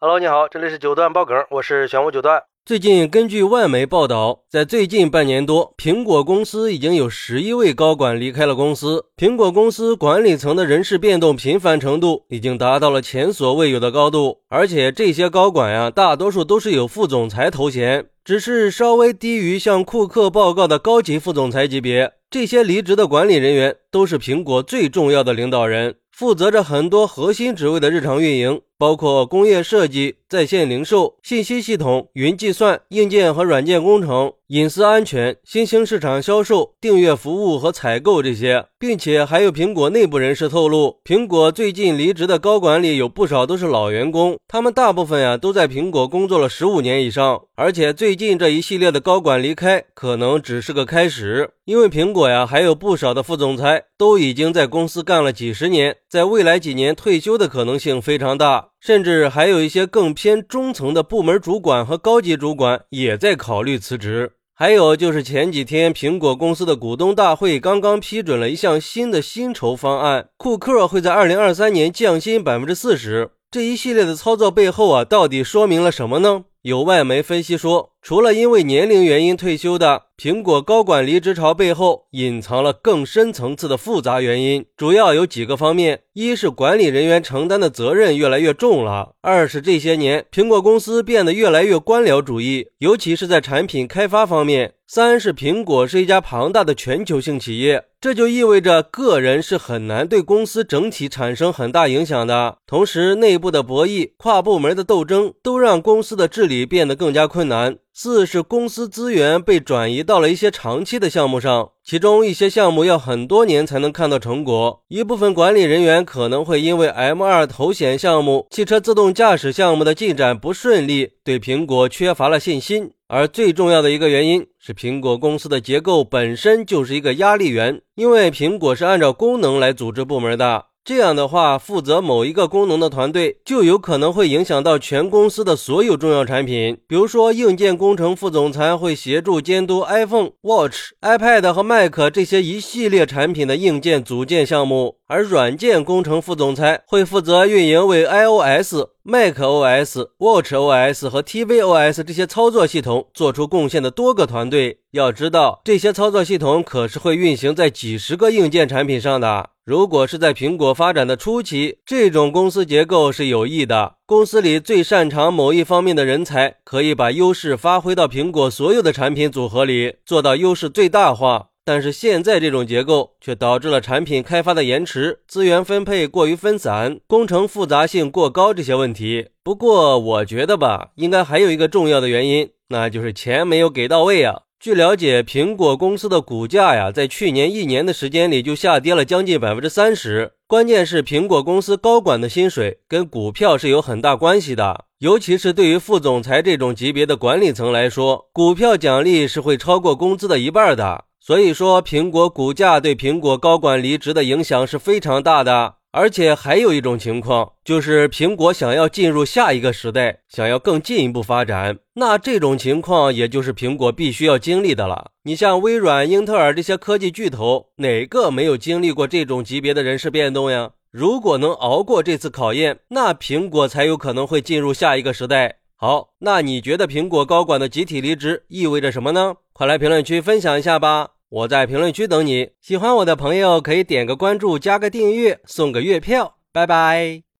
Hello，你好，这里是九段爆梗，我是玄武九段。最近根据外媒报道，在最近半年多，苹果公司已经有十一位高管离开了公司。苹果公司管理层的人事变动频繁程度已经达到了前所未有的高度，而且这些高管呀，大多数都是有副总裁头衔，只是稍微低于向库克报告的高级副总裁级别。这些离职的管理人员都是苹果最重要的领导人。负责着很多核心职位的日常运营，包括工业设计、在线零售、信息系统、云计算、硬件和软件工程、隐私安全、新兴市场销售、订阅服务和采购这些，并且还有苹果内部人士透露，苹果最近离职的高管里有不少都是老员工，他们大部分呀都在苹果工作了十五年以上，而且最近这一系列的高管离开可能只是个开始，因为苹果呀还有不少的副总裁都已经在公司干了几十年。在未来几年退休的可能性非常大，甚至还有一些更偏中层的部门主管和高级主管也在考虑辞职。还有就是前几天苹果公司的股东大会刚刚批准了一项新的薪酬方案，库克会在二零二三年降薪百分之四十。这一系列的操作背后啊，到底说明了什么呢？有外媒分析说，除了因为年龄原因退休的。苹果高管离职潮背后隐藏了更深层次的复杂原因，主要有几个方面：一是管理人员承担的责任越来越重了；二是这些年苹果公司变得越来越官僚主义，尤其是在产品开发方面；三是苹果是一家庞大的全球性企业，这就意味着个人是很难对公司整体产生很大影响的。同时，内部的博弈、跨部门的斗争都让公司的治理变得更加困难。四是公司资源被转移到了一些长期的项目上，其中一些项目要很多年才能看到成果。一部分管理人员可能会因为 M 二头显项目、汽车自动驾驶项目的进展不顺利，对苹果缺乏了信心。而最重要的一个原因是，苹果公司的结构本身就是一个压力源，因为苹果是按照功能来组织部门的。这样的话，负责某一个功能的团队就有可能会影响到全公司的所有重要产品。比如说，硬件工程副总裁会协助监督 iPhone、Watch、iPad 和 Mac 这些一系列产品的硬件组件项目，而软件工程副总裁会负责运营为 iOS。macOS、watchOS 和 tvOS 这些操作系统做出贡献的多个团队，要知道这些操作系统可是会运行在几十个硬件产品上的。如果是在苹果发展的初期，这种公司结构是有益的。公司里最擅长某一方面的人才，可以把优势发挥到苹果所有的产品组合里，做到优势最大化。但是现在这种结构却导致了产品开发的延迟、资源分配过于分散、工程复杂性过高这些问题。不过我觉得吧，应该还有一个重要的原因，那就是钱没有给到位啊。据了解，苹果公司的股价呀，在去年一年的时间里就下跌了将近百分之三十。关键是苹果公司高管的薪水跟股票是有很大关系的，尤其是对于副总裁这种级别的管理层来说，股票奖励是会超过工资的一半的。所以说，苹果股价对苹果高管离职的影响是非常大的。而且还有一种情况，就是苹果想要进入下一个时代，想要更进一步发展，那这种情况也就是苹果必须要经历的了。你像微软、英特尔这些科技巨头，哪个没有经历过这种级别的人事变动呀？如果能熬过这次考验，那苹果才有可能会进入下一个时代。好，那你觉得苹果高管的集体离职意味着什么呢？快来评论区分享一下吧！我在评论区等你。喜欢我的朋友可以点个关注，加个订阅，送个月票。拜拜。